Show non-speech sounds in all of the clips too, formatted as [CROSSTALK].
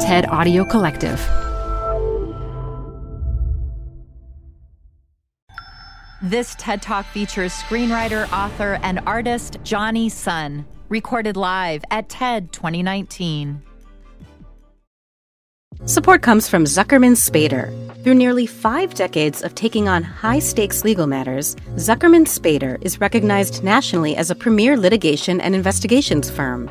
TED Audio Collective. This TED Talk features screenwriter, author, and artist Jonny Sun, recorded live at TED 2019. Support comes from Zuckerman Spader. Through nearly five decades of taking on high stakes legal matters, Zuckerman Spader is recognized nationally as a premier litigation and investigations firm.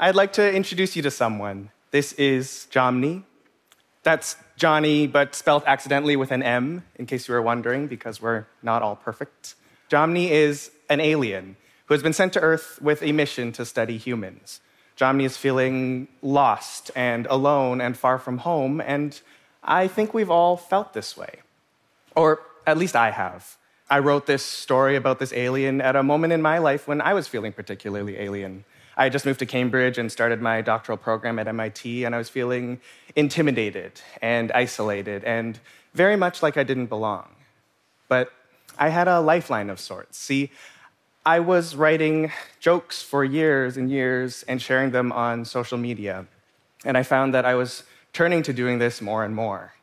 I'd like to introduce you to someone. This is Jomny. That's Johnny, but spelled accidentally with an M, in case you were wondering, because we're not all perfect. Jomny is an alien who has been sent to Earth with a mission to study humans. Jomny is feeling lost and alone and far from home, and I think we've all felt this way. Or at least I have. I wrote this story about this alien at a moment in my life when I was feeling particularly alien. I just moved to Cambridge and started my doctoral program at MIT, and I was feeling intimidated and isolated and very much like I didn't belong. But I had a lifeline of sorts. See, I was writing jokes for years and years and sharing them on social media, and I found that I was turning to doing this more and more.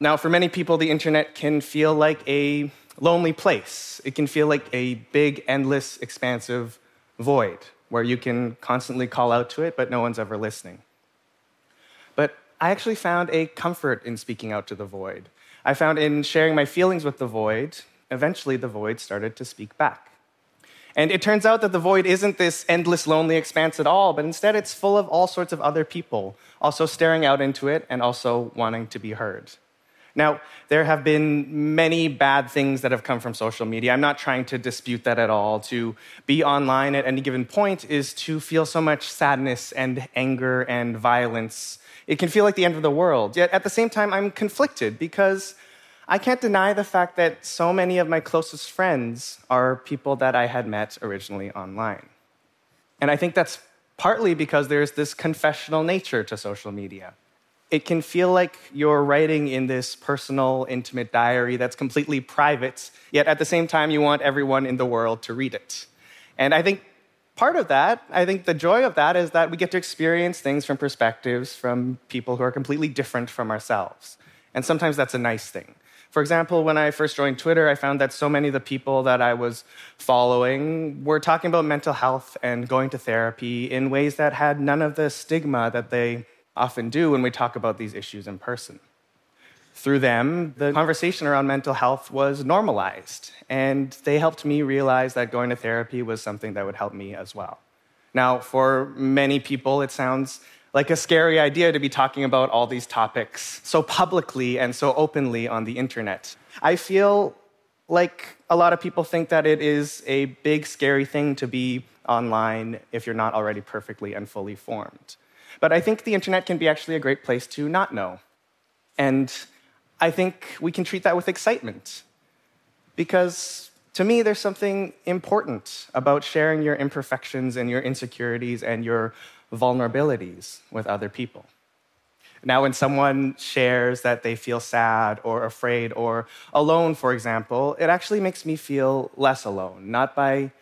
Now, for many people, the internet can feel like a lonely place. It can feel like a big, endless, expansive void where you can constantly call out to it, but no one's ever listening. But I actually found a comfort in speaking out to the void. I found in sharing my feelings with the void, eventually the void started to speak back. And it turns out that the void isn't this endless, lonely expanse at all, but instead it's full of all sorts of other people, also staring out into it and also wanting to be heard. Now, there have been many bad things that have come from social media. I'm not trying to dispute that at all. To be online at any given point is to feel so much sadness and anger and violence. It can feel like the end of the world. Yet at the same time, I'm conflicted because I can't deny the fact that so many of my closest friends are people that I had met originally online. And I think that's partly because there's this confessional nature to social media it can feel like you're writing in this personal, intimate diary that's completely private, yet at the same time, you want everyone in the world to read it. And I think part of that, I think the joy of that is that we get to experience things from perspectives from people who are completely different from ourselves. And sometimes that's a nice thing. For example, when I first joined Twitter, I found that so many of the people that I was following were talking about mental health and going to therapy in ways that had none of the stigma that they often do when we talk about these issues in person. Through them, the conversation around mental health was normalized, and they helped me realize that going to therapy was something that would help me as well. Now, for many people, it sounds like a scary idea to be talking about all these topics so publicly and so openly on the internet. I feel like a lot of people think that it is a big, scary thing to be online if you're not already perfectly and fully formed. But I think the internet can be actually a great place to not know. And I think we can treat that with excitement. Because to me, there's something important about sharing your imperfections and your insecurities and your vulnerabilities with other people. Now, when someone shares that they feel sad or afraid or alone, for example, it actually makes me feel less alone, not by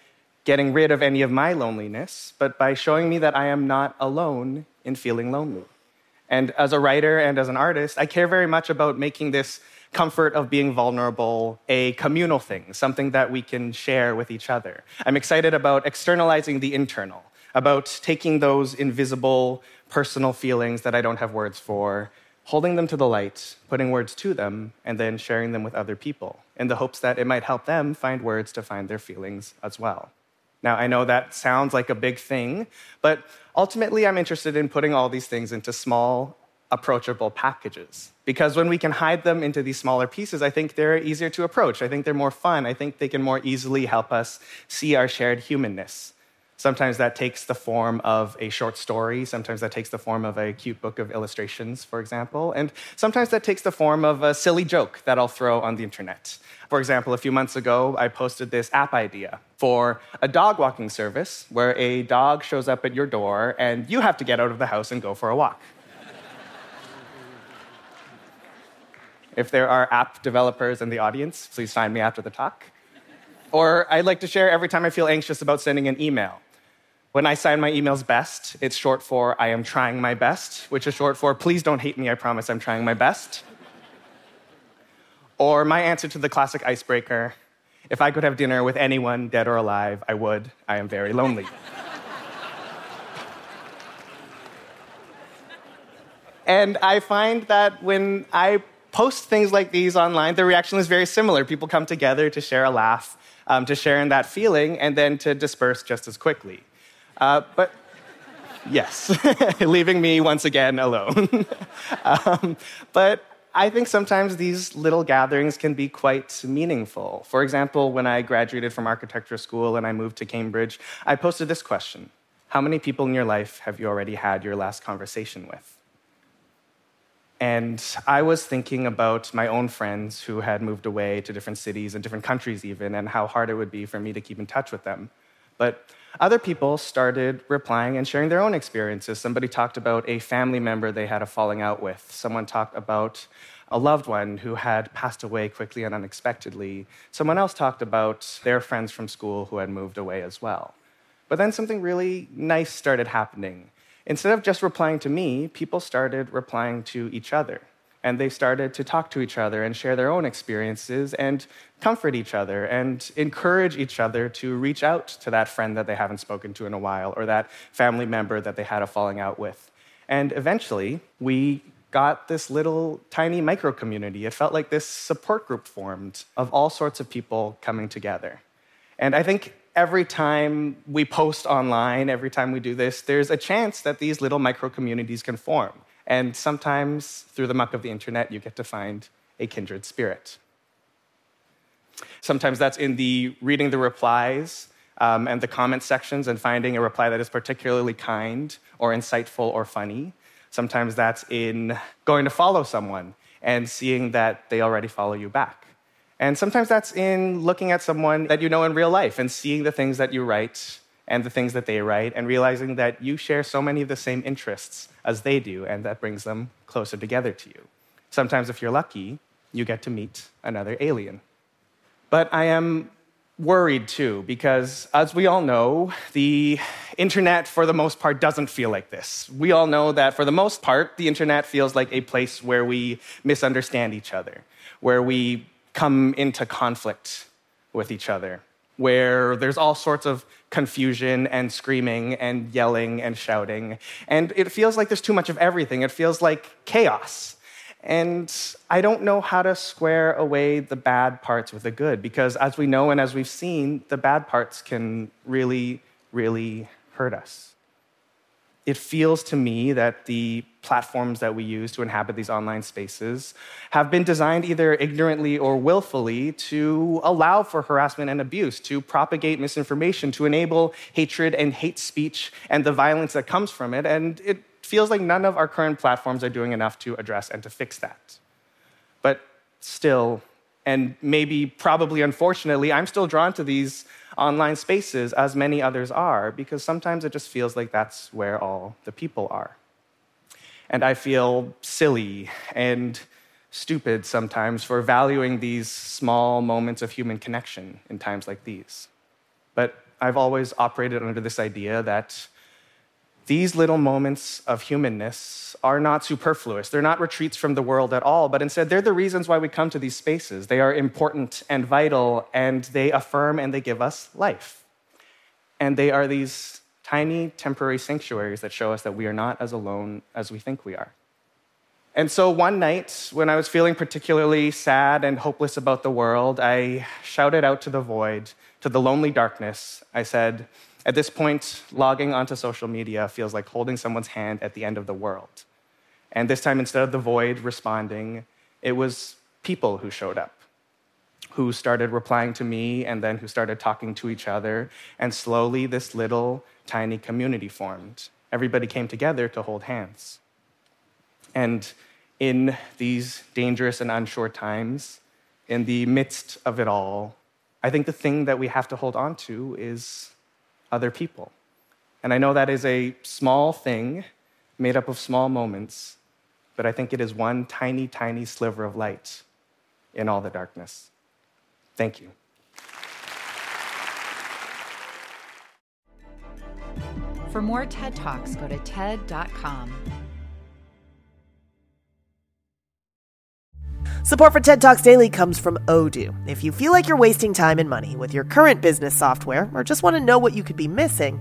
getting rid of any of my loneliness, but by showing me that I am not alone in feeling lonely. And as a writer and as an artist, I care very much about making this comfort of being vulnerable a communal thing, something that we can share with each other. I'm excited about externalizing the internal, about taking those invisible personal feelings that I don't have words for holding them to the light, putting words to them, and then sharing them with other people in the hopes that it might help them find words to find their feelings as well. Now, I know that sounds like a big thing, but ultimately, I'm interested in putting all these things into small, approachable packages. Because when we can hide them into these smaller pieces, I think they're easier to approach. I think they're more fun. I think they can more easily help us see our shared humanness. Sometimes that takes the form of a short story. Sometimes that takes the form of a cute book of illustrations, for example. And sometimes that takes the form of a silly joke that I'll throw on the internet. For example, a few months ago, I posted this app idea for a dog walking service where a dog shows up at your door and you have to get out of the house and go for a walk. if there are app developers in the audience, please find me after the talk. Or I'd like to share every time I feel anxious about sending an email. When I sign my emails best, it's short for I am trying my best, which is short for please don't hate me, I promise I'm trying my best. or my answer to the classic icebreaker if I could have dinner with anyone, dead or alive, I would. I am very lonely. and I find that when I post things like these online, the reaction is very similar. People come together to share a laugh, um, to share in that feeling, and then to disperse just as quickly. Uh, but yes, [LAUGHS] leaving me once again alone. [LAUGHS] um, but I think sometimes these little gatherings can be quite meaningful. For example, when I graduated from architecture school and I moved to Cambridge, I posted this question How many people in your life have you already had your last conversation with? And I was thinking about my own friends who had moved away to different cities and different countries, even, and how hard it would be for me to keep in touch with them. But other people started replying and sharing their own experiences. Somebody talked about a family member they had a falling out with. Someone talked about a loved one who had passed away quickly and unexpectedly. Someone else talked about their friends from school who had moved away as well. But then something really nice started happening. Instead of just replying to me, people started replying to each other and they started to talk to each other and share their own experiences and comfort each other and encourage each other to reach out to that friend that they haven't spoken to in a while or that family member that they had a falling out with. And eventually, we got this little tiny micro community. It felt like this support group formed of all sorts of people coming together. And I think every time we post online, every time we do this, there's a chance that these little micro communities can form. And sometimes, through the muck of the internet, you get to find a kindred spirit. Sometimes that's in the reading the replies um, and the comment sections and finding a reply that is particularly kind or insightful or funny. Sometimes that's in going to follow someone and seeing that they already follow you back. And sometimes that's in looking at someone that you know in real life and seeing the things that you write and the things that they write, and realizing that you share so many of the same interests as they do, and that brings them closer together to you. Sometimes, if you're lucky, you get to meet another alien. But I am worried too, because as we all know, the internet, for the most part, doesn't feel like this. We all know that for the most part, the internet feels like a place where we misunderstand each other, where we come into conflict with each other, where there's all sorts of confusion and screaming and yelling and shouting. And it feels like there's too much of everything. It feels like chaos. And I don't know how to square away the bad parts with the good, because as we know and as we've seen, the bad parts can really, really hurt us it feels to me that the platforms that we use to inhabit these online spaces have been designed either ignorantly or willfully to allow for harassment and abuse, to propagate misinformation, to enable hatred and hate speech and the violence that comes from it. And it feels like none of our current platforms are doing enough to address and to fix that. But still, and maybe probably unfortunately, I'm still drawn to these online spaces, as many others are, because sometimes it just feels like that's where all the people are. And I feel silly and stupid sometimes for valuing these small moments of human connection in times like these. But I've always operated under this idea that these little moments of humanness are not superfluous. They're not retreats from the world at all, but instead, they're the reasons why we come to these spaces. They are important and vital, and they affirm and they give us life. And they are these tiny temporary sanctuaries that show us that we are not as alone as we think we are. And so one night, when I was feeling particularly sad and hopeless about the world, I shouted out to the void, to the lonely darkness. I said, At this point, logging onto social media feels like holding someone's hand at the end of the world. And this time, instead of the void responding, it was people who showed up, who started replying to me, and then who started talking to each other. And slowly, this little tiny community formed. Everybody came together to hold hands. And in these dangerous and unsure times, in the midst of it all, I think the thing that we have to hold on to is other people. And I know that is a small thing made up of small moments, but I think it is one tiny, tiny sliver of light in all the darkness. Thank you. For more TED Talks, go to TED.com. Support for TED Talks Daily comes from Odoo. If you feel like you're wasting time and money with your current business software or just want to know what you could be missing,